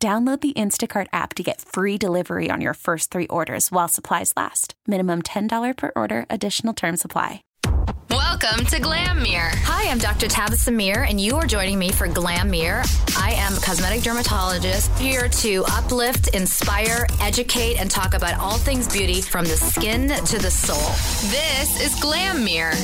Download the Instacart app to get free delivery on your first three orders while supplies last. Minimum $10 per order, additional term supply. Welcome to Glam Mirror. Hi, I'm Dr. Tabasum Mir, and you are joining me for Glam Mirror. I am a cosmetic dermatologist here to uplift, inspire, educate, and talk about all things beauty from the skin to the soul. This is Glam Mirror.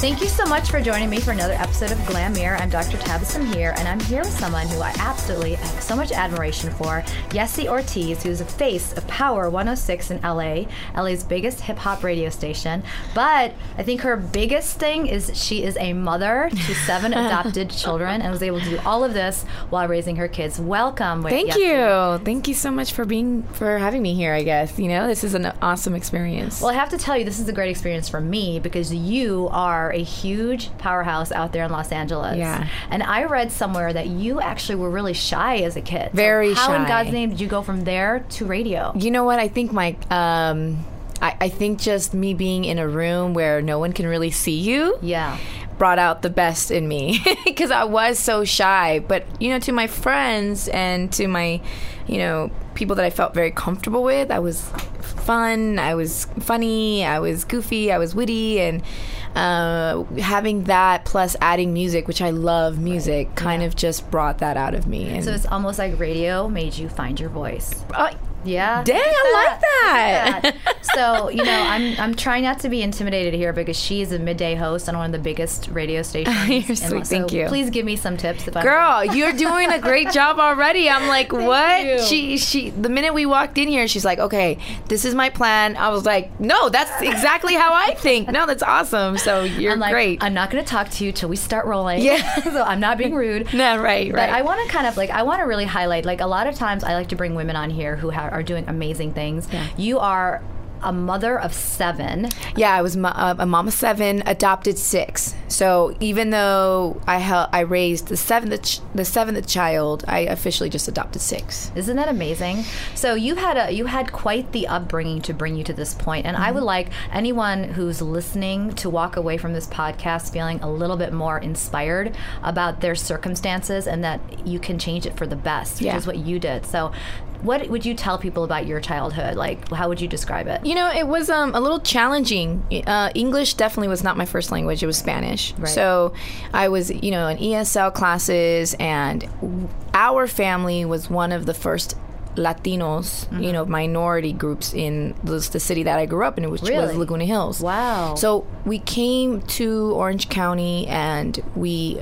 Thank you so much for joining me for another episode of Glam Mirror. I'm Dr. Tabasum here, and I'm here with someone who I absolutely have so much admiration for, Yessie Ortiz, who's the face of Power 106 in LA, LA's biggest hip hop radio station. But I think her biggest thing is she is a mother to seven adopted children and was able to do all of this while raising her kids. Welcome. Thank you. Thank you so much for being for having me here, I guess. You know, this is an awesome experience. Well, I have to tell you, this is a great experience for me because you are are a huge powerhouse out there in Los Angeles. Yeah. And I read somewhere that you actually were really shy as a kid. Very so how shy. How in God's name did you go from there to radio? You know what? I think my. Um, I, I think just me being in a room where no one can really see you. Yeah brought out the best in me because I was so shy. But, you know, to my friends and to my, you know, people that I felt very comfortable with, I was fun, I was funny, I was goofy, I was witty. And uh, having that plus adding music, which I love music, right. kind yeah. of just brought that out of me. And so it's almost like radio made you find your voice. Uh, yeah. Dang, I like that. that. so, you know, I'm I'm trying not to be intimidated here because she's a midday host on one of the biggest radio stations. you're sweet. So Thank you. Please give me some tips if I'm Girl, you're doing a great job already. I'm like, what? You. She she the minute we walked in here, she's like, Okay, this is my plan. I was like, No, that's exactly how I think. No, that's awesome. So you're I'm like, great. I'm not gonna talk to you till we start rolling. Yeah. so I'm not being rude. no, right, right. But I wanna kind of like I wanna really highlight like a lot of times I like to bring women on here who have are doing amazing things. Yeah. You are a mother of seven. Yeah, I was uh, a mom of seven, adopted six. So even though I hel- I raised the seventh ch- the seventh child, I officially just adopted six. Isn't that amazing? So you had a you had quite the upbringing to bring you to this point, and mm-hmm. I would like anyone who's listening to walk away from this podcast feeling a little bit more inspired about their circumstances and that you can change it for the best, which yeah. is what you did. So what would you tell people about your childhood? Like, how would you describe it? You know, it was um, a little challenging. Uh, English definitely was not my first language; it was Spanish. Right. So I was, you know, in ESL classes, and our family was one of the first Latinos, mm-hmm. you know, minority groups in the, the, city that I grew up in, which really? was Laguna Hills. Wow. So we came to Orange County and we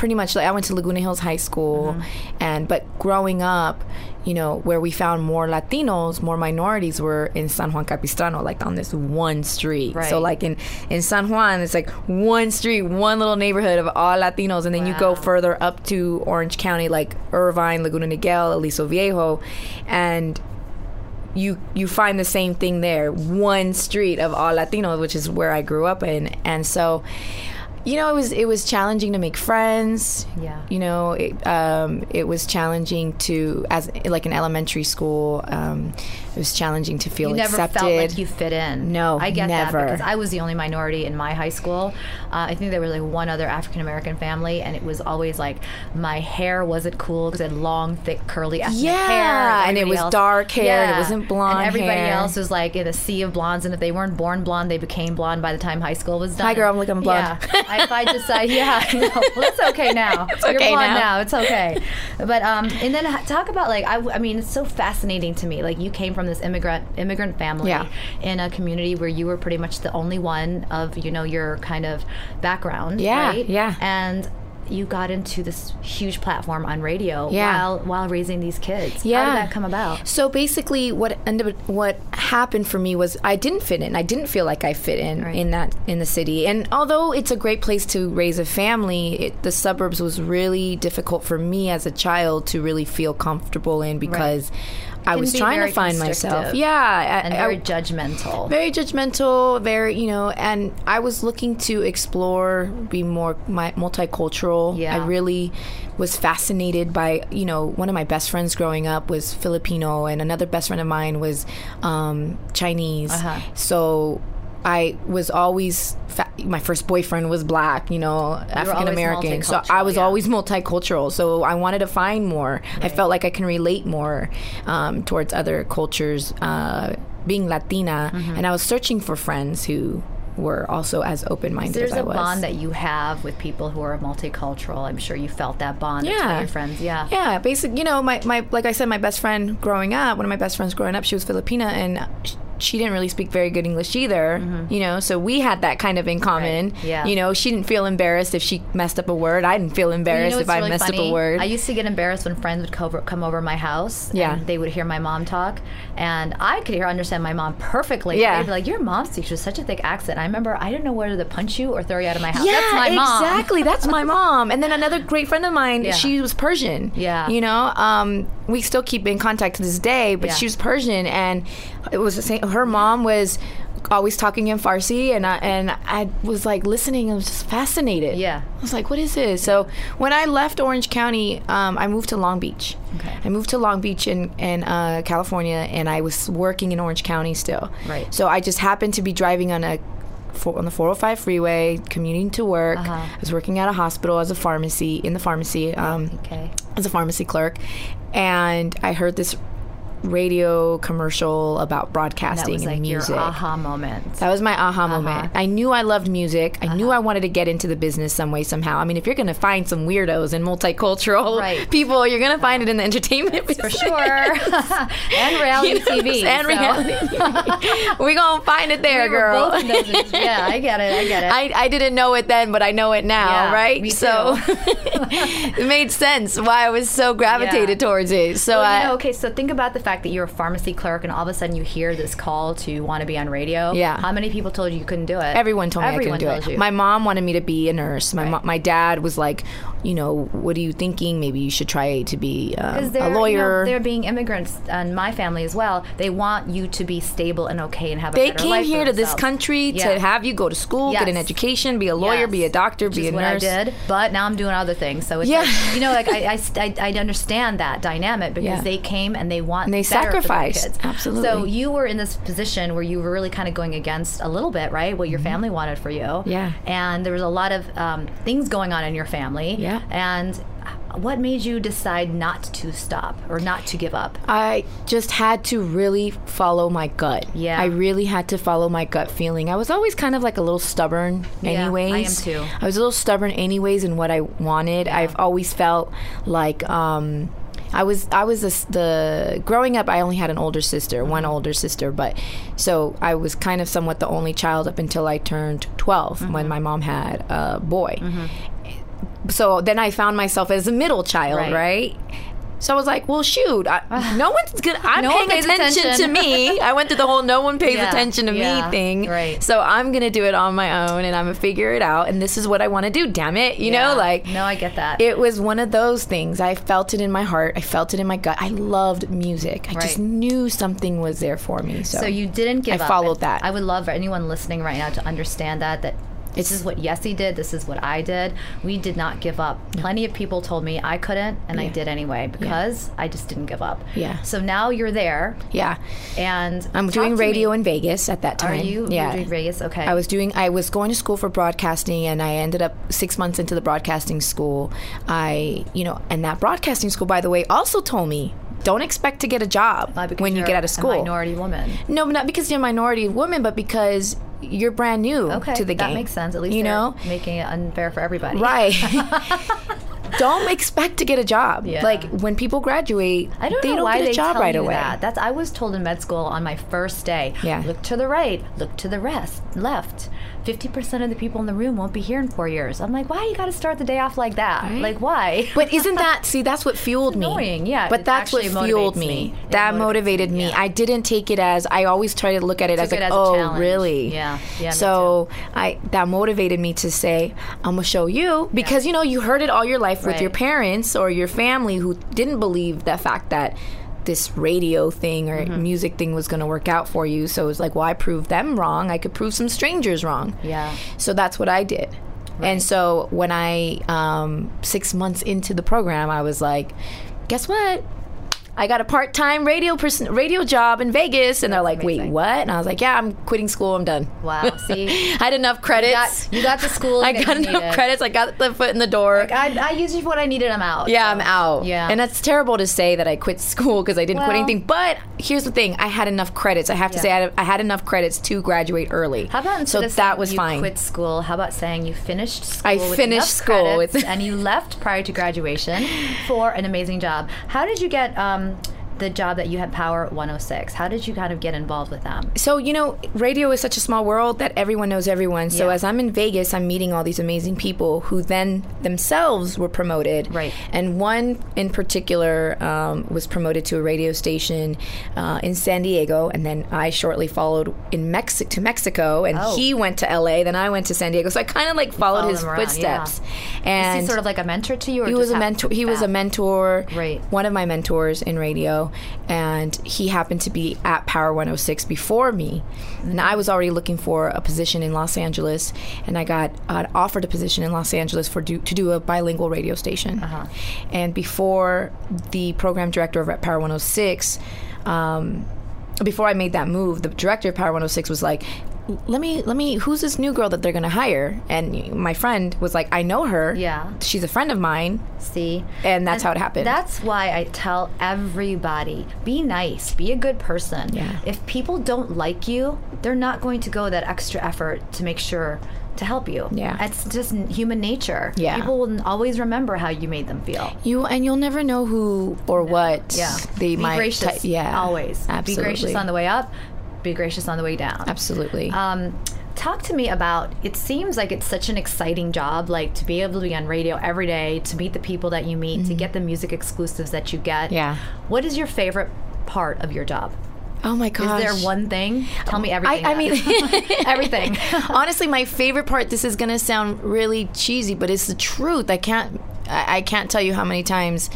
pretty much like I went to Laguna Hills High School mm-hmm. and but growing up you know, where we found more Latinos, more minorities were in San Juan Capistrano, like on this one street. Right. So like in, in San Juan, it's like one street, one little neighborhood of all Latinos. And then wow. you go further up to Orange County, like Irvine, Laguna Niguel, Aliso Viejo. And you you find the same thing there. One street of all Latinos, which is where I grew up in. And so you know, it was it was challenging to make friends. Yeah. You know, it, um, it was challenging to as like an elementary school. Um, it was challenging to feel you never accepted. felt like you fit in. No, I get never. that because I was the only minority in my high school. Uh, I think there was like one other African American family, and it was always like my hair wasn't cool because it had long, thick, curly ethnic yeah, hair. and, and it was else, dark hair. Yeah. And it wasn't blonde. And everybody hair. else was like in a sea of blondes, and if they weren't born blonde, they became blonde by the time high school was done. Hi, girl. I'm looking blonde. Yeah. if I decide, yeah, no, well, it's okay now. It's You're okay blonde now. now. It's okay. But um, and then talk about like I, I mean, it's so fascinating to me. Like you came from this immigrant immigrant family yeah. in a community where you were pretty much the only one of you know your kind of background. Yeah, right? yeah. And you got into this huge platform on radio yeah. while while raising these kids. Yeah. How did that come about? So basically, what ended what happened for me was I didn't fit in. I didn't feel like I fit in Right. in that in the city. And although it's a great place to raise a family, it, the suburbs was really difficult for me as a child to really feel comfortable in because I was trying to find myself. Yeah, and I- very judgmental. very judgmental very you know and i was looking to explore be more my, multicultural Yeah. i really was fascinated by you know one of my best friends growing up was filipino and another best friend of mine was um, chinese Uh-huh. so I was always fa- my first boyfriend was black, you know, African American. So I was yeah. always multicultural. So I wanted to find more. I felt like I can relate more um, towards other cultures, uh, being Latina, Mm-hmm. and I was searching for friends who were also as open minded There's as I a bond that you have with people who are multicultural. I'm sure you felt that bond. Yeah. your friends. Yeah. Yeah, basic. You know, my, my like I said, my best friend growing up, one of my best friends growing up, she was Filipina, and sh- she didn't really speak very good English either. You know, so we had that kind of in common. Mm-hmm. Yeah. You know, she didn't feel embarrassed if she messed up a word. I didn't feel You embarrassed know if what's I messed funny? up a word. I used to get embarrassed when friends would come over my house. Yeah. And they would hear my mom talk, and I could hear understand my mom perfectly. Yeah. They'd be like, "Your mom speaks with such a thick accent." I remember I didn't know whether to punch you or throw you out of my house. yeah, That's my mom. exactly. That's my mom. And then another great friend of mine, Yeah. she was Persian. Yeah. You know, um, we still keep in contact to this day, but Yeah. she was Persian, and it was the same. Her mom was always talking in Farsi, and I and I was like listening. I was just fascinated. Yeah. I was like, what is this? So when I left Orange County, um, I moved to Long Beach. Okay. I moved to Long Beach in, in uh, California, and I was working in Orange County still. Right. So I just happened to be driving on a for, on the 405 freeway, commuting to work. Uh-huh. I was working at a hospital as a pharmacy in the pharmacy um, Okay. as a pharmacy clerk, and I heard this radio commercial about broadcasting and like music. aha moment. That was my aha Uh-huh. moment. I knew I loved music. I knew I wanted to get into the business some way, somehow. I mean, if you're going to find some weirdos and multicultural Right. people, you're going to find it in the entertainment for business. sure. and reality You know, TV. and so- reality. We're going to find it there, We were girl. both in those- yeah, I get it. I get it. I, I didn't know it then, but I know it now, Yeah, right? So it made sense why I was so gravitated Yeah. towards it. So Well, I, you know, okay, so think about the fact that you're a pharmacy clerk and all of a sudden you hear this call to want to be on radio. Yeah. How many people told you you couldn't do it? Everyone told me Everyone I couldn't do it. you. My mom wanted me to be a nurse. My Right. mo- my dad was like, you know, what are you thinking? Maybe you should try to be um, a lawyer. You know, they're being immigrants, and my family as well. They want you to be stable and okay and have a they better came here to this country Yeah. to have you go to school, get an education, be a lawyer, Yes. be a doctor, Which be a nurse. I did, but now I'm doing other things. So it's Yeah. like, you know, like I, I, I, understand that dynamic because Yeah. they came and they want And they better for their sacrificed. kids. Absolutely. So you were in this position where you were really kind of going against a little bit, right? What your family wanted for you. Mm-hmm. Yeah. And there was a lot of um, things going on in your family. Yeah. And what made you decide not to stop or not to give up? I just had to really follow my gut. Yeah. I really had to follow my gut feeling. I was always kind of like a little stubborn Yeah, I anyways. am too. I was a little stubborn anyways in what I wanted. I've always felt like um I was I was the, the growing up. I only had an older sister, one Mm-hmm. older sister, but so I was kind of somewhat the only child up until I turned 12 when Mm-hmm. my mom had a boy. So then I found myself as a middle child, Right. right? So I was like, well, shoot, I, no one's gonna. I'm No paying attention, attention. to me. I went through the whole "no one pays Yeah, attention to yeah, me" thing. right. So I'm gonna do it on my own, and I'm gonna figure it out. And this is what I want to do. Damn it, you Yeah. know, like No, I get that. It was one of those things. I felt it in my heart. I felt it in my gut. I loved music. I just knew something was there for me. So, So you didn't give I up. I followed that. I would love for anyone listening right now to understand that that this is what Yessie did. This is what I did. We did not give up. Plenty of people told me I couldn't, and I did anyway because I just didn't give up. Yeah. So now you're there, yeah, and I'm doing radio me. in Vegas at that Are time. you? Yeah. You're doing Vegas. Okay. I was doing. I was going to school for broadcasting, and I ended up six months into the broadcasting school. I, you know, and that broadcasting school, by the way, also told me don't expect to get a job when you get out of A school. minority woman. No, not because you're a minority woman, but because you're brand new Okay. to the game. that makes sense. At least you know, making it unfair for everybody. right. don't expect to get a job. Yeah. Like when people graduate, I don't they know don't get a job right away. that. That's I was told in med school on my first day. Yeah. Look to the right. Look to the rest left. 50% of the people in the room won't be here in four years. I'm like, why you got to start the day off like that? Like, why? But isn't that see? That's what fueled me. annoying, yeah, But that's what fueled me. me. That motivates motivated me, yeah. I didn't take it as. I always try to look at it as like, it as a oh, challenge. really? Yeah, yeah, So I that motivated me to say, I'm gonna show you because you know you heard it all your life with Right. your parents or your family who didn't believe the fact that this radio thing or Mm-hmm. music thing was going to work out for you. So it was like, well, I proved them wrong. I could prove some strangers wrong. Yeah. So that's what I did. And so when I, um, six months into the program, I was like, guess what? I got a part-time radio person, radio job in Vegas, and they're like, "Wait, what?" And I was like, "Yeah, I'm quitting school. I'm done." Wow. See, I had enough credits. got, you got the school. I got enough needed. credits. I got the foot in the door. I, I used you for what I needed. I'm out. yeah, so, I'm out. Yeah. and that's terrible to say that I quit school because I didn't quit anything. But here's the thing: I had enough credits. I have to Yeah. say, I had, I had enough credits to graduate early. How about so that was you fine. quit school? How about saying you finished school? I finished school with- and you left prior to graduation for an amazing job. How did you get um, um, the job that you had Power 106? How did you kind of get involved with them? So, you know, radio is such a small world that everyone knows everyone. So, Yeah. as I'm in Vegas, I'm meeting all these amazing people who then themselves were promoted. Right. And one in particular um, was promoted to a radio station uh, in San Diego. And then I shortly followed in Mexico to Mexico. And Oh. he went to LA. Then I went to San Diego. So I kind of like followed his around, footsteps. Is And he sort of like a mentor to you? Or he was a mentor. He was a mentor. Right. One of my mentors in radio, and he happened to be at Power 106 before me, and I was already looking for a position in Los Angeles, and I got uh, offered a position in Los Angeles for do, to do a bilingual radio station. Uh-huh. And before the program director of at Power 106. Um, before I made that move, the director of Power 106 was like, "Let me, let me. Who's this new girl that they're to hire?" And my friend was like, "I know her. Yeah. she's a friend of mine." See? And that's how it happened. That's why I tell everybody be nice, be a good person. Yeah. If people don't like you, they're not going to go that extra effort to make sure to help you. Yeah. It's just human nature. Yeah. People will always remember how you made them feel. You and you'll never know who or what Yeah. they be might. gracious. ty- yeah, Always. absolutely. Be gracious on the way up, be gracious on the way down. Absolutely. Um, talk to me about it seems like it's such an exciting job like to be able to be on radio every day to meet the people that you meet to get the music exclusives that you get Mm-hmm. Yeah. what is your favorite part of your job oh my gosh. is there one thing tell me everything I, I mean, everything honestly, my favorite part. This is gonna sound really cheesy, but it's the truth. I can't. I, I can't tell you how many times.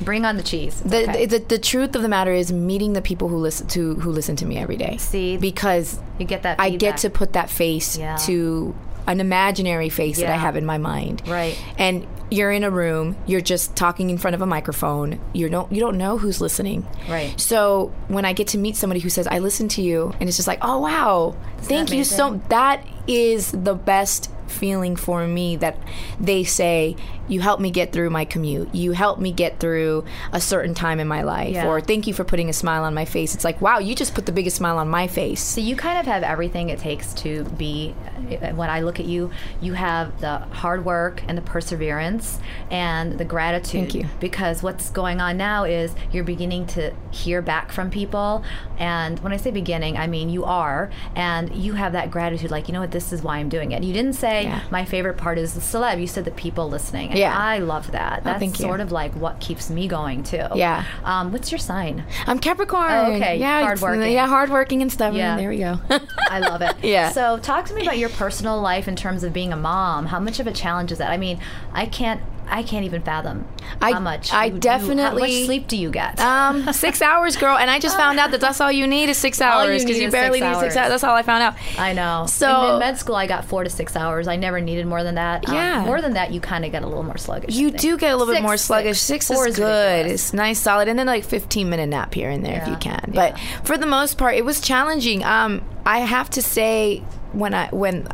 Bring on the cheese The, okay. the the truth of the matter is meeting the people who listen to who listen to me every day. See? because you get that I get to put that face Yeah. to an imaginary face that I have in my mind. Right. And you're in a room, you're just talking in front of a microphone. You don't you don't know who's listening. Right. So when I get to meet somebody who says, I listen to you and it's just like, Oh wow, thank you so that is the best feeling for me that they say you helped me get through my commute you helped me get through a certain time in my life Yeah. or thank you for putting a smile on my face it's like wow you just put the biggest smile on my face So you kind of have everything it takes to be. Uh, when I look at you, you have the hard work and the perseverance and the gratitude. Thank you. Because what's going on now is you're beginning to hear back from people, and when I say beginning, I mean you are, and you have that gratitude. Like you know what, this is why I'm doing it. You didn't say Yeah. my favorite part is the celeb. You said the people listening. Yeah. I love that. That's thank you. sort of like what keeps me going too. Yeah. Um, what's your sign? I'm Capricorn. Oh, okay. Yeah, Hardworking. Yeah, hardworking and stubborn. Yeah. There we go. I love it. Yeah. So, talk to me about your personal life in terms of being a mom. How much of a challenge is that? I mean, I can't. I can't even fathom I- how much. I you- you- definitely- how much sleep do you get? um, six hours, girl. And I just found out that that's all you need is six hours because need you barely six need six hours. That's all I found out. I know. So- in, in med school, I got four to six hours. I never needed more than that. Um, Yeah. more than that, you kind of get a little more sluggish. You do get a little bit more sluggish. Six, Four is, good. It's nice, solid, and then like 15 minute nap here and there if you can. Yeah. But for the most part, it was challenging. Um, I have to say when I when.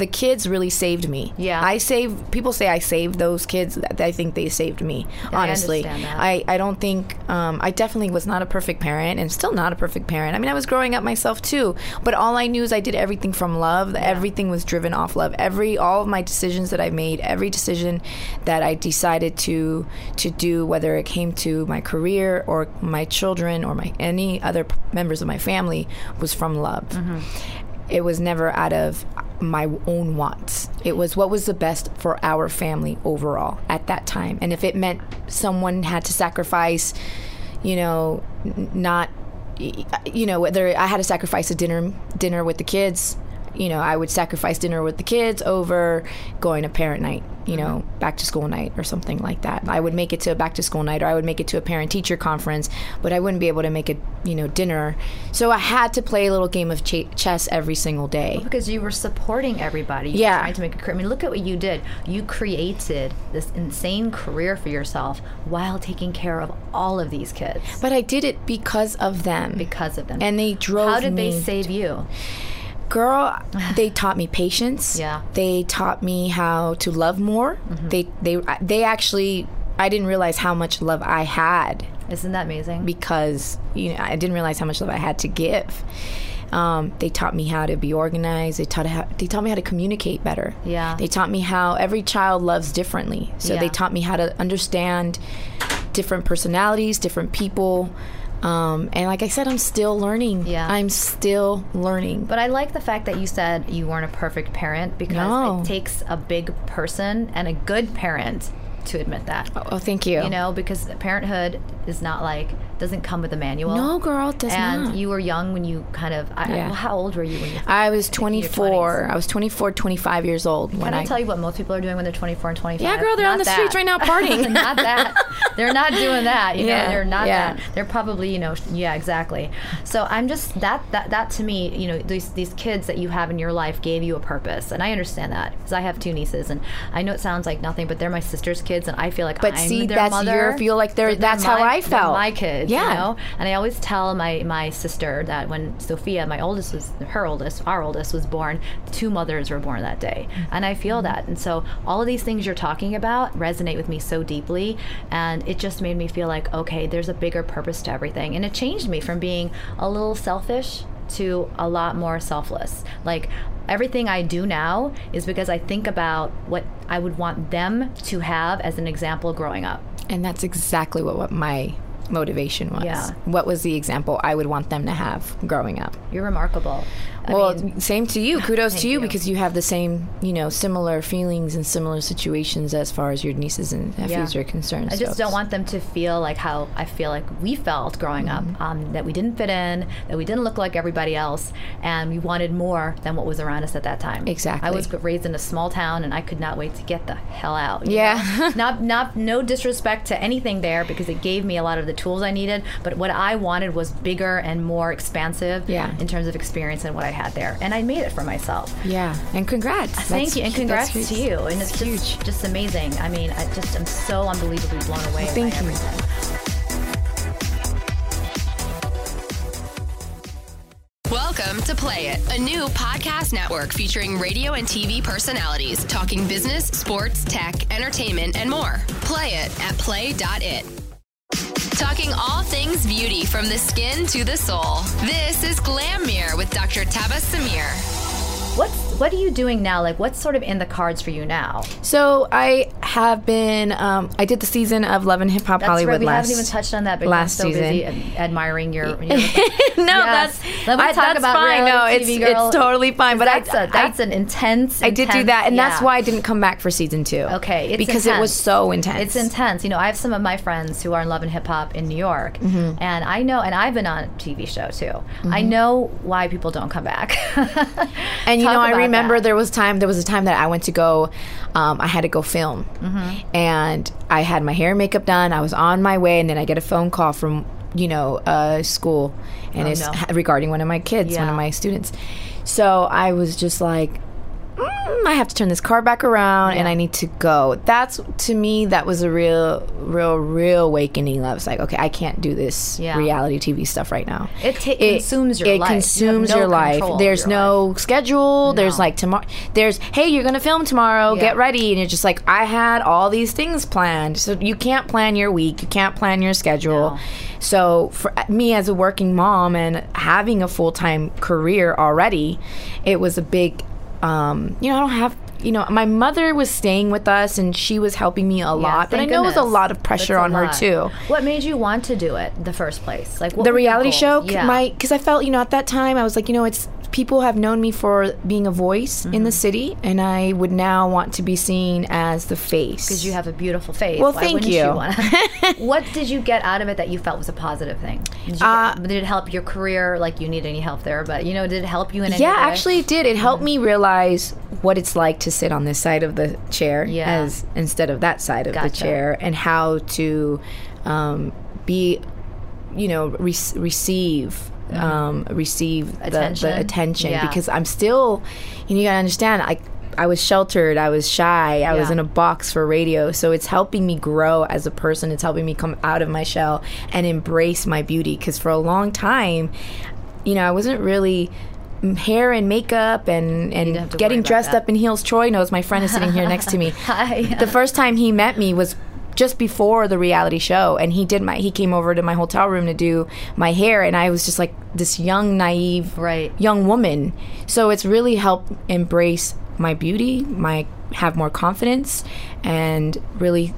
I, the kids really saved me. Yeah. I saved. People say I saved those kids. I think they saved me. I honestly, that. I, I don't think. Um, I definitely was not a perfect parent, and still not a perfect parent. I mean, I was growing up myself too. But all I knew is I did everything from love. Everything was driven off love. Every all of my decisions that I made, every decision that I decided to to do, whether it came to my career or my children or my any other members of my family, was from love. Mm-hmm. It was never out of my own wants. It was what was the best for our family overall at that time. And if it meant someone had to sacrifice, you know, not you know, whether I had to sacrifice a dinner dinner with the kids, you know, I would sacrifice dinner with the kids over going to parent night, you know, back to school night or something like that. I would make it to a back to school night or I would make it to a parent teacher conference, but I wouldn't be able to make a, you know, dinner. So I had to play a little game of ch- chess every single day. because you were supporting everybody. You Yeah. trying to make a career. I mean, look at what you did. You created this insane career for yourself while taking care of all of these kids But I did it because of them. because of them. and they drove How did me they save you? Girl they taught me patience Yeah. Mm-hmm. they taught me how to love more they they they actually i didn't realize how much love i had Isn't that amazing? because you know i didn't realize how much love i had to give um, they taught me how to be organized they taught how, they taught me how to communicate better Yeah. they taught me how every child loves differently so Yeah. they taught me how to understand different personalities different people um, and like i said i'm still learning Yeah. i'm still learning But I like the fact that you said you weren't a perfect parent because No. it takes a big person and a good parent to admit that. oh thank you You know, because parenthood is not like doesn't come with a manual. No, girl, it does and not. you were young when you kind of. I, Yeah. well, how old were you when you? I was 24. I was 24, 25 years old when Can I, I tell you what most people are doing when they're 24 and 25? Yeah, girl, they're on Not the streets right now partying. not that. They're not doing that. You know, Yeah, they're not yeah. that. They're probably, you know, yeah, exactly. So I'm just that that that to me, you know, these these kids that you have in your life gave you a purpose, and I understand that because I have two nieces, and I know it sounds like nothing, but they're my sister's kids, and I feel like But I'm see, their that's mother. your- feel like they're- that's how my- I felt. my kids, Yeah. you know. And I always tell my my sister that when Sophia, my oldest was her oldest, our oldest was born, two mothers were born that day, mm-hmm. and I feel mm-hmm. that. And so all of these things you're talking about resonate with me so deeply, and it just made me feel like okay, there's a bigger purpose to everything, and it changed me from being a little selfish to a lot more selfless. Like everything I do now is because I think about what I would want them to have as an example growing up. and that's exactly what, what my motivation was. Yeah. What was the example I would want them to have growing up? You're remarkable. I well, mean, same to you. Kudos to you, you. because you have the same, you know, similar feelings and similar situations as far as your nieces and nephews Yeah. are concerned. I just so don't want them to feel like how I feel like we felt growing Mm-hmm. up um, that we didn't fit in, that we didn't look like everybody else, and we wanted more than what was around us at that time. Exactly. I was raised in a small town, and I could not wait to get the hell out. Yeah. not not no disrespect to anything there because it gave me a lot of the tools I needed, but what I wanted was bigger and more expansive. Yeah. In terms of experience and what I had there, and I made it for myself. Yeah, and congrats. Thank That's- you, and congrats huge. to you. And it's huge. just, just amazing. I mean, I just am so unbelievably blown away Thank by you. everything. Welcome to Play It, a new podcast network featuring radio and TV personalities talking business, sports, tech, entertainment, and more. Play it at play.it. Talking all things beauty from the skin to the soul. This is Glam Mirror with Dr. Tabasum Mir. What's what are you doing now? Like, what's sort of in the cards for you now? So I have been. Um, I did the season of Love and Hip Hop Hollywood right. We last. haven't even touched on that because last so busy season. ad- admiring your. your no, Yes. that's Let me I- talk about fine. No, it's girl. it's totally fine. But that's I, a, that's I, an intense. I did do that, and that's why I didn't come back for season two. Okay, because it was so intense. It's intense. You know, I have some of my friends who are in love and hip hop in New York, Mm-hmm. and I know, and I've been on a TV show too. I know why people don't come back. And you know, I remember that. there was time. There was a time that I went to go. Um, I had to go film, Mm-hmm. and I had my hair and makeup done. I was on my way, and then I get a phone call from you know uh, school, and Oh, it's no. regarding one of my kids, one of my students. So I was just like. "Mm, I have to turn this car back around and I need to go. That's to me that was a real real real awakening. I was like, okay, I can't do this Yeah. reality TV stuff right now. It ta- consumes your it life. Have consumes no your life. There's your no schedule. There's like tomorrow. There's hey, you're gonna film tomorrow. Yeah. Get ready, and you're just like I had all these things planned. So you can't plan your week. You can't plan your schedule. No. So for me as a working mom and having a full time career already, it was a big. Um, you know, I don't have. You know, my mother was staying with us and she was helping me a Yeah, lot, but I know it was a lot of pressure That's on her too What made you want to do it in the first place? Like what the reality show Yeah. my because i felt you know at that time i was like you know it's people have known me for being a voice in Mm-hmm. the city, and I would now want to be seen as the face. because you have a beautiful face. Well, Why thank you. wanna- what did you get out of it that you felt was a positive thing? Did, you Uh, get- did it help your career? Like you need any help there, but you know, did it help you in any yeah, way? actually, it did. It helped me realize what it's like to sit on this side of the chair Yeah. as instead of that side of the chair, and how to um, be, you know, re- receive. Um, receive the- Mm-hmm. Attention. the attention Yeah. because I'm still, you know, you gotta understand. I I was sheltered. I was shy. I was in a box for radio. So it's helping me grow as a person. It's helping me come out of my shell and embrace my beauty. Because for a long time, you know, I wasn't really hair and makeup and, and getting dressed that. up in heels. Troy knows my friend is sitting here next to me. Hi. The first time he met me was just before the reality show and he did my he came over to my hotel room to do my hair and I was just like this young naive Right. young woman. So it's really helped embrace my beauty, my have more confidence and really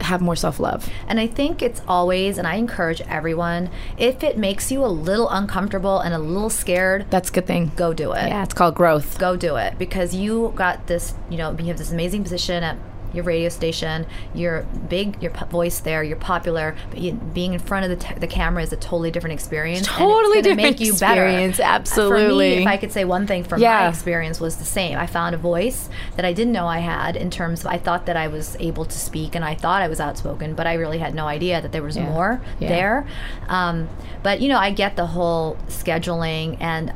have more self-love. And I think it's always, and I encourage everyone, if it makes you a little uncomfortable and a little scared, That's a good thing. go do it. Yeah, it's called growth. Go do it because you got this, you know, you have this amazing position at your radio station. You're big, your voice there, you're popular, but you, being in front of the, t- the camera is a totally different experience. it's Totally different make you better. experience, For me, if I could say one thing from Yeah. my experience was the same. I found a voice that I didn't know I had in terms of I thought that I was able to speak and I thought I was outspoken, but I really had no idea that there was Yeah. more Yeah. there. Um, but you know, I get the whole scheduling and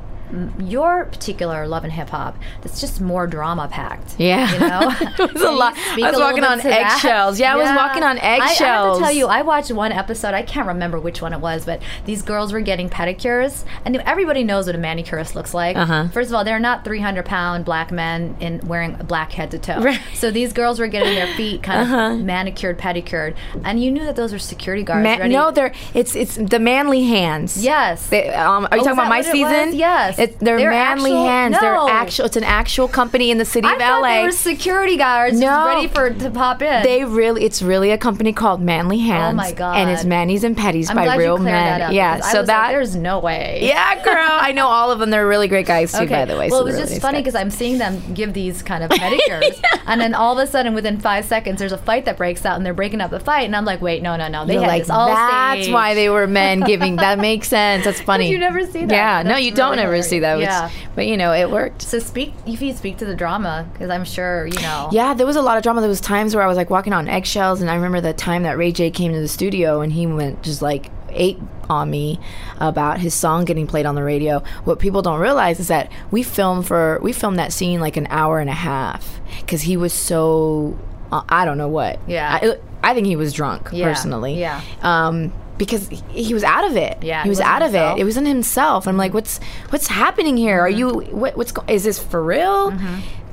your particular love and hip hop that's just more drama packed Yeah. you know It was a lot. I was walking on eggshells. Yeah, I was walking on I- I, have to tell you i watched one episode i can't remember which one it was but these girls were getting pedicures and everybody knows what a manicurist looks like Uh-huh. first of all they're not 300 pound black men in wearing black head to toe Right. so these girls were getting their feet kind of manicured pedicured and you knew that those were security guards Ma- no, they're it's it's the manly hands. Yes. They, um, are you Oh, talking about my season? Yes. It's, they're, They're manly actual- hands. They're no. actual. It's an actual company in the city I of thought LA. they were security guards No. ready for to pop in. They really, it's really a company called Manly Hands. Oh my God. And it's Manny's and Petties I'm by real men. that up. yeah, so was like, that. there's no way. yeah, girl. I know all of them. They're really great guys too, by the way. Well, so it was they're just really funny because I'm seeing them give these kind of pedicures, and then all of a sudden, within five seconds, there's a fight that breaks out, and they're breaking up the fight, and I'm like, wait, no, no, no, they You're had like, this all that's staged." why they were men giving. That makes sense. That's funny. you never see that. Yeah, no, you don't really ever see that. It's- Yeah. but you know, it worked. So speak if you speak to the drama because I'm sure you know. Yeah, there was a lot of drama. There was times where I was like walking on eggshells, and I remember the time that Ray J came to the studio and he went just like ate on me about his song getting played on the radio. What people don't realize is that we filmed for we filmed that scene like an hour and a half because he was so uh, I don't know what. Yeah. I, I think he was drunk Yeah, personally. yeah. Um, because he, was out of it. Yeah, he was out of himself. it. It wasn't himself. I'm like, what's what's happening here? Are you what, what's go- is this for real?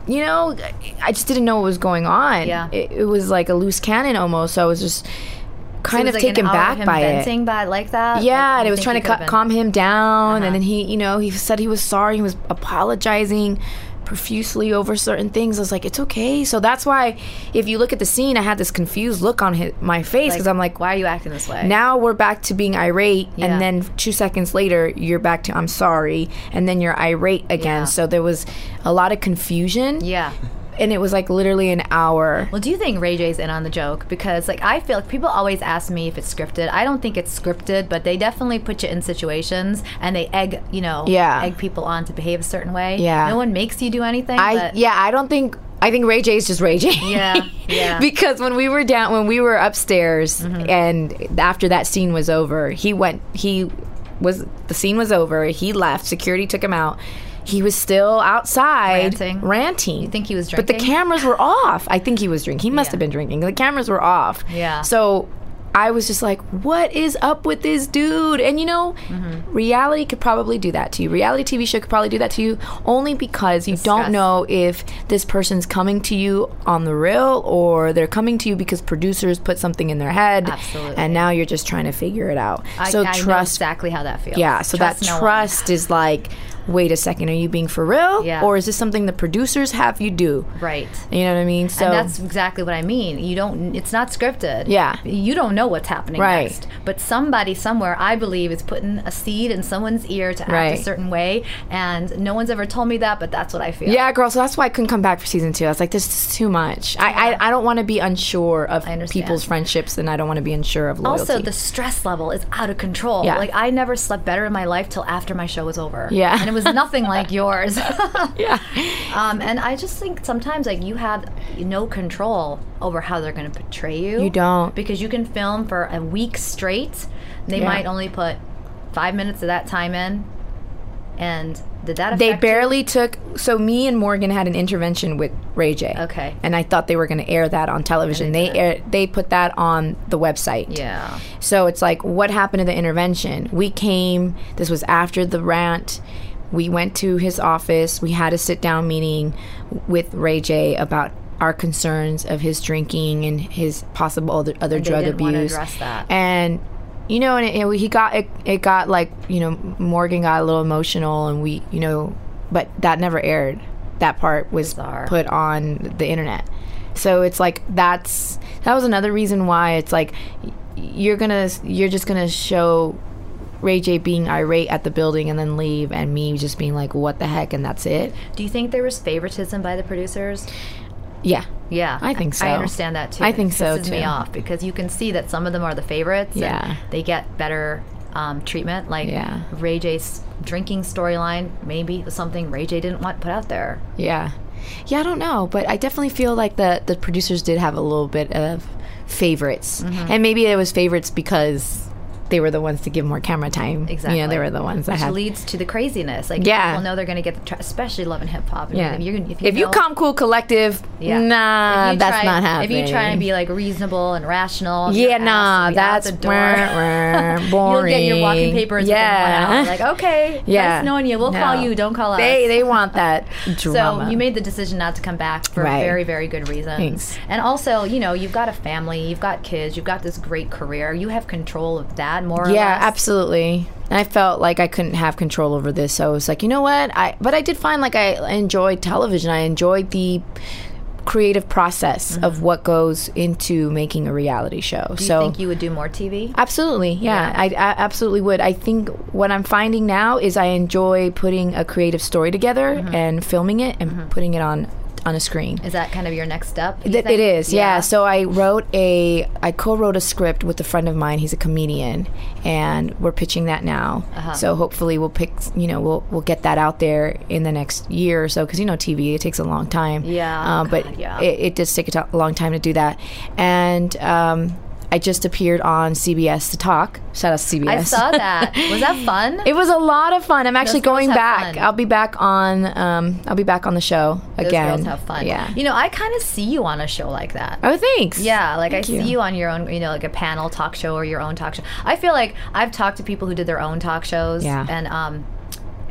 You know, I just didn't know what was going on. Mm-hmm. Yeah. it, it was like a loose cannon almost. So I was just kind it of like taken back of by it. by like that. Yeah, Like, and it was trying to been- calm him down, Uh-huh. and then he, you know, he said he was sorry. He was apologizing profusely over certain things. I was like, it's okay. So that's why, if you look at the scene, I had this confused look on his, my face because I'm like, why are you acting this way? now we're back to being irate, Yeah. and then two seconds later, you're back to I'm sorry, and then you're irate again. Yeah. So there was a lot of confusion. Yeah. And it was like literally an hour. Well, do you think Ray J's in on the joke? Because like I feel like people always ask me if it's scripted. I don't think it's scripted, but they definitely put you in situations and they egg, you know, Yeah. egg people on to behave a certain way. Yeah. No one makes you do anything. I but yeah, I don't think I think Ray J is just Ray J. Yeah, yeah. because when we were down, when we were upstairs, Mm-hmm. and after that scene was over, he went. He was the scene was over. He left. Security took him out. He was still outside Ranting. ranting. You think he was drinking? But the cameras were off. I think he was drinking. He must Yeah. have been drinking. The cameras were off. Yeah. So I was just like, what is up with this dude? And you know, Mm-hmm. reality could probably do that to you. Reality TV show could probably do that to you only because you don't stress. know if this person's coming to you on the real or they're coming to you because producers put something in their head. Absolutely. And now you're just trying to figure it out. I, so I know trust exactly how that feels. yeah, so Trust that no one. trust is like wait a second, are you being for real? Yeah. Or is this something the producers have you do? Right. You know what I mean? So and that's exactly what I mean. You don't. It's not scripted. Yeah. You don't know what's happening Right. next. But somebody somewhere, I believe, is putting a seed in someone's ear to act Right. a certain way, and no one's ever told me that. But that's what I feel. yeah, girl. So that's why I couldn't come back for season two. I was like, this is too much. I I, I don't want to be unsure of people's friendships, and I don't want to be unsure of loyalty. Also, the stress level is out of control. Yeah. Like I never slept better in my life till after my show was over. Yeah. and it was nothing like yours. yeah. Um, and I just think sometimes like you have no control over how they're going to portray you. You don't. because you can film for a week straight. They Yeah. might only put five minutes of that time in. And did that affect They you? barely took. So me and Morgan had an intervention with Ray J. Okay. And I thought they were going to air that on television. They they air, they put that on the website. Yeah. So it's like, what happened to the intervention? We came. This was after the rant. We went to his office. We had a sit down meeting with Ray J about our concerns of his drinking and his possible other, other drug abuse. address that. And you know, and it, it- he got it, it. got like you know, Morgan got a little emotional, and we, you know, but that never aired. That part was Bizarre. put on the internet. So it's like that's that was another reason why it's like you're gonna you're just gonna show Ray J being irate at the building and then leave, and me just being like, what the heck, and that's it. Do you think there was favoritism by the producers? Yeah, Yeah, I think so. I understand that too. I think so, pisses me too. off because you can see that some of them are the favorites. and Yeah. they get better um, treatment. Like Yeah. Ray J's drinking storyline, maybe something Ray J didn't want put out there. yeah, yeah. I don't know, but I definitely feel like the the producers did have a little bit of favorites, Mm-hmm. and maybe it was favorites because they were the ones to give more camera time. Exactly. You know, they were the ones that Which had leads to the craziness. Like Yeah. people know they're going to get the, tra- especially love and hip hop. Yeah. If, you're, if, if you come cool collective, Yeah. nah, that's try- not happening. If you try to be like reasonable and rational, yeah, nah, that's the door. wah, wah, boring. You'll get your walking papers. Yeah, within one hour. Like okay, yeah, nice knowing you. We'll call you. Don't call us. They they want that drama. So you made the decision not to come back for Right. very, very good reasons. Thanks. And also, you know, you've got a family, you've got kids, you've got this great career. You have control of that more or yeah, absolutely. And I felt like I couldn't have control over this, so I was like, you know what? I but I did find like I enjoyed television. I enjoyed the creative process of what goes into making a reality show. Mm-hmm. Do you so think you would do more TV? Absolutely, yeah, Yeah. I, I absolutely would. I think what I'm finding now is I enjoy putting a creative story together Mm-hmm. and filming it and putting it on on a screen. Is that kind of your next step? you Th- It is, yeah. So I wrote a, I co-wrote a script with a friend of mine. He's a comedian, and we're pitching that now. Uh-huh. So hopefully we'll pick, you know, we'll we'll get that out there in the next year or so because you know TV it takes a long time. Yeah, um, but yeah. it, it does take a long time to do that, and um, I just appeared on CBS to talk. Shout out to CBS. I saw that. Was that fun? It was a lot of fun. I'm actually girls going back. fun. I'll be back on. Um, I'll be back on the show Those again. girls have fun. Yeah. You know, I kind of see you on a show like that. Oh, thanks. Yeah, like I you. see you on your own, you know, like a panel talk show or your own talk show. I feel like I've talked to people who did their own talk shows, Yeah. and um,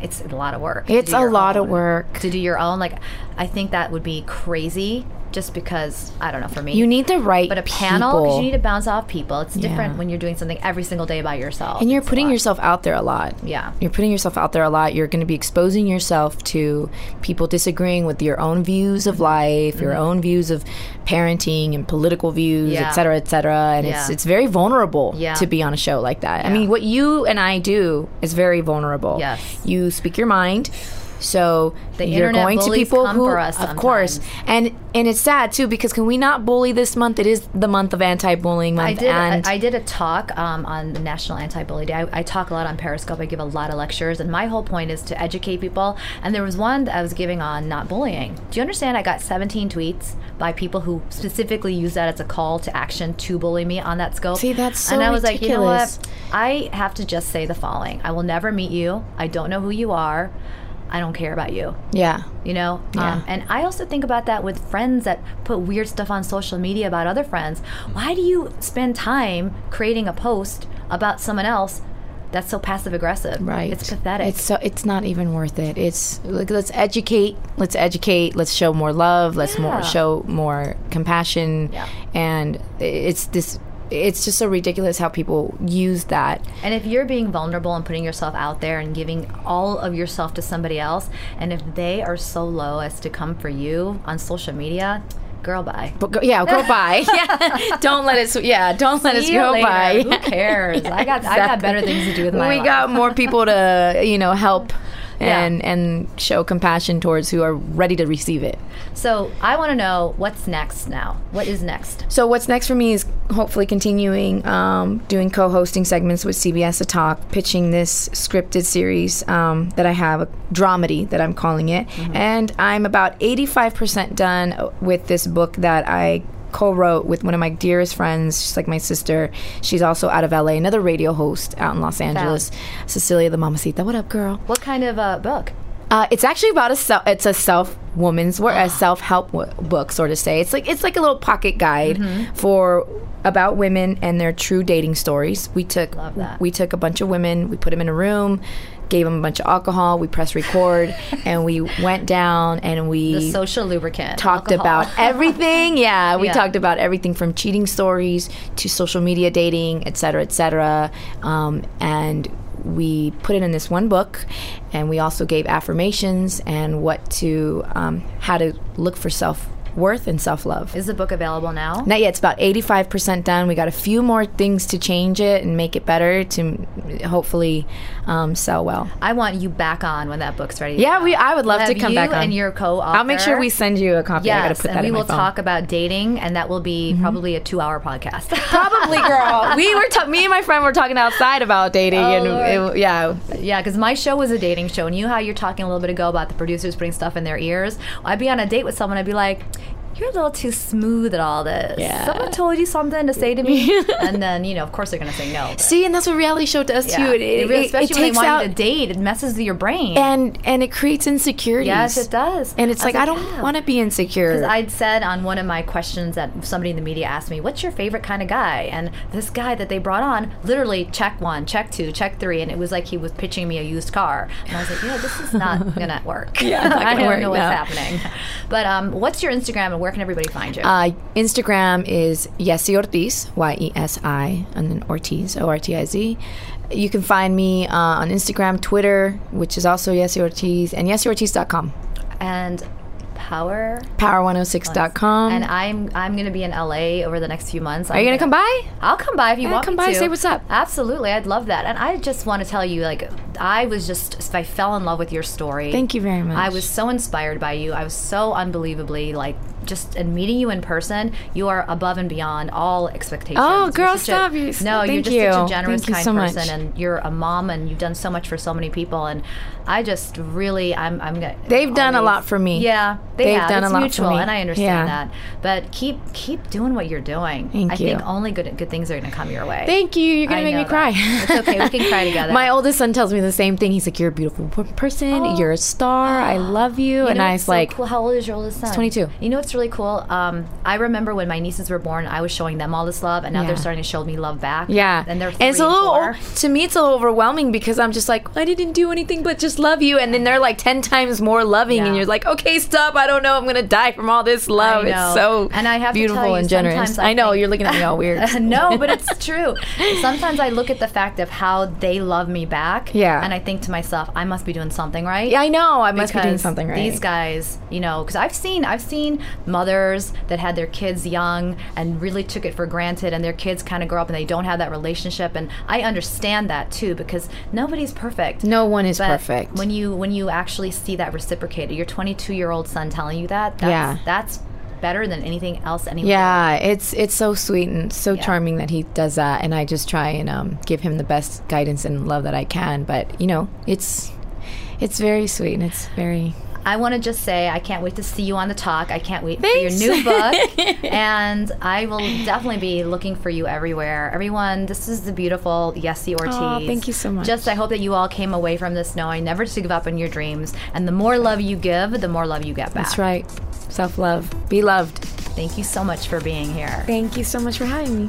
it's a lot of work. It's a lot of work. to do your own. Like, I think that would be crazy, just because I don't know for me. You need the right but a panel because you need to bounce off people. It's different Yeah. when you're doing something every single day by yourself. and you're It's putting yourself out there a lot. Yeah. You're putting yourself out there a lot. You're going to be exposing yourself to people disagreeing with your own views of life, your own views of parenting and political views, Mm-hmm. Yeah. et cetera, et cetera. And it's Yeah. it's very vulnerable to be on a show like that. I mean, what you and I do is very vulnerable. Yes. You speak your mind. So The you're going to people who, for us of course, and and it's sad too because can we not bully this month? It is the month of anti-bullying month. I did. and I, I did a talk um, on the National Anti-Bully Day. I, I talk a lot on Periscope. I give a lot of lectures, and my whole point is to educate people. And there was one that I was giving on not bullying. Do you understand? I got 17 tweets by people who specifically use that as a call to action to bully me on that scope. See, that's so And I was like, you know ridiculous. what? I have to just say the following: I will never meet you. I don't know who you are. I don't care about you yeah. you know Yeah. um, and i also think about that with friends that put weird stuff on social media about other friends why do you spend time creating a post about someone else that's so passive aggressive Right. it's pathetic It's so it's not even worth it. It's like let's educate, let's educate, let's show more love, let's more show more compassion. Yeah. And it's this it's just so ridiculous how people use that. And if you're being vulnerable and putting yourself out there and giving all of yourself to somebody else, and if they are so low as to come for you on social media, girl, bye. But go, yeah, go by. yeah, don't let it. Yeah, don't let us go later. by. Who cares? I got I got better things to do with my we life. got more people to you know help Yeah. and and show compassion towards who are ready to receive it. So I want to know what's next now. What is next? So what's next for me is hopefully continuing um, doing co-hosting segments with CBS to Talk, pitching this scripted series um, that I have, a dramedy that I'm calling it, and I'm about 85% done with this book that I co-wrote with one of my dearest friends. She's like my sister. She's also out of LA, another radio host out in Los Angeles, Cecilia the Mamacita. What up, girl? What kind of uh, book? Uh, it's actually about a self. It's a self woman's work, a self help w- book, sort of say. It's like it's like a little pocket guide for about women and their true dating stories. We took we took a bunch of women, we put them in a room, gave him a bunch of alcohol, we pressed record, and we went down and we The social lubricant. talked alcohol. about everything. Yeah, we Yeah. talked about everything from cheating stories to social media dating, et cetera, et cetera. Um, and we put it in this one book, and we also gave affirmations and what to, um, how to look for self worth and self love. Is the book available now? Not yet. It's about 85% done. We got a few more things to change it and make it better to hopefully um, sell well. I want you back on when that book's ready. Yeah, we. I would love to come back on. and your co-author. I'll make sure we send you a copy. I gotta put and that we in will phone. talk about dating, and that will be Mm-hmm. probably a two-hour podcast. Probably, girl. we were ta- me and my friend were talking outside about dating, Oh, and it, yeah, yeah, because my show was a dating show, and you how you're talking a little bit ago about the producers putting stuff in their ears. I'd be on a date with someone, I'd be like. You're a little too smooth at all this. Yeah. Someone told you something to say to me, and then you know, of course, they're gonna say no. but- See, and that's what reality show does Yeah. too. It, it, it, especially it when they takes want out you to date, it messes with your brain. and and it creates insecurities. yes, it does. And it's I was like, I don't yeah. want to be insecure. Because I'd said on one of my questions that somebody in the media asked me, "What's your favorite kind of guy?" And this guy that they brought on, literally check one, check two, check three, and it was like he was pitching me a used car, and I was like, "Yeah, this is not gonna work. Yeah, not I gonna don't work, know what's no. happening." But um, what's your Instagram and where can everybody find you? Uh, Instagram is Yesi Ortiz, Y E S I, and then Ortiz, O R T I Z. You can find me uh, on Instagram, Twitter, which is also Yesi Ortiz, and YesiOrtiz.com. and Power. Power106.com. And I'm I'm gonna be in LA over the next few months. Are you gonna come by? I'll come by if you Yeah, want come me by, to. say what's up. Absolutely, I'd love that. And I just want to tell you, like, I was just I fell in love with your story. Thank you very much. I was so inspired by you. I was so unbelievably like just in meeting you in person. You are above and beyond all expectations. Oh, You're girl, a- stop. You- No, you're thank just such a generous, Thank kind so much. person, and you're a mom, and you've done so much for so many people. And I just really, I'm, I'm. They've done a lot for me. Yeah, they They've have. done it's a lot for mutual, me. and I understand Yeah. that. But keep keep doing what you're doing. Thank I you. think only good good things are going to come your way. Thank you. You're gonna make me know cry. It's okay. We can cry together. My oldest son tells me the same thing. He's like, "You're a beautiful person. You're a star. I love you." You and I was so like, cool? how old is your oldest son? 22. You know what's really cool? Um, I remember when my nieces were born, I was showing them all this love, and now Yeah. they're starting to show me love back. "Yeah." and they're it's three a little four. to me. It's a little overwhelming because I'm just like, I didn't do anything but just love you, and then they're like ten times more loving, and you're like, okay, stop. I don't know. I'm gonna die from all this love. I It's so and I have beautiful and generous. sometimes I, know think- you're looking at me all weird. no, but it's true. Sometimes I look at the fact of how they love me back. Yeah. And I think to myself, I must be doing something right. Yeah, I know. I must be doing something right. These guys, you know, because I've seen I've seen mothers that had their kids young and really took it for granted, and their kids kind of grow up and they don't have that relationship, and I understand that too because nobody's perfect. no one is But perfect. When you when you actually see that reciprocated, your 22 year old son telling you that, that's, Yeah. that's better than anything else anyone. Yeah, it's it's so sweet and so Yeah. charming that he does that, and I just try and um, give him the best guidance and love that I can. But you know, it's it's very sweet and it's very I want to just say I can't wait to see you on the talk. I can't wait Thanks. for your new book, and I will definitely be looking for you everywhere. Everyone, this is the beautiful Yesi Ortiz. Aw, thank you so much. Just I hope that you all came away from this knowing never to give up on your dreams, and the more love you give, the more love you get back. that's right. Self love, be loved. Thank you so much for being here. Thank you so much for having me.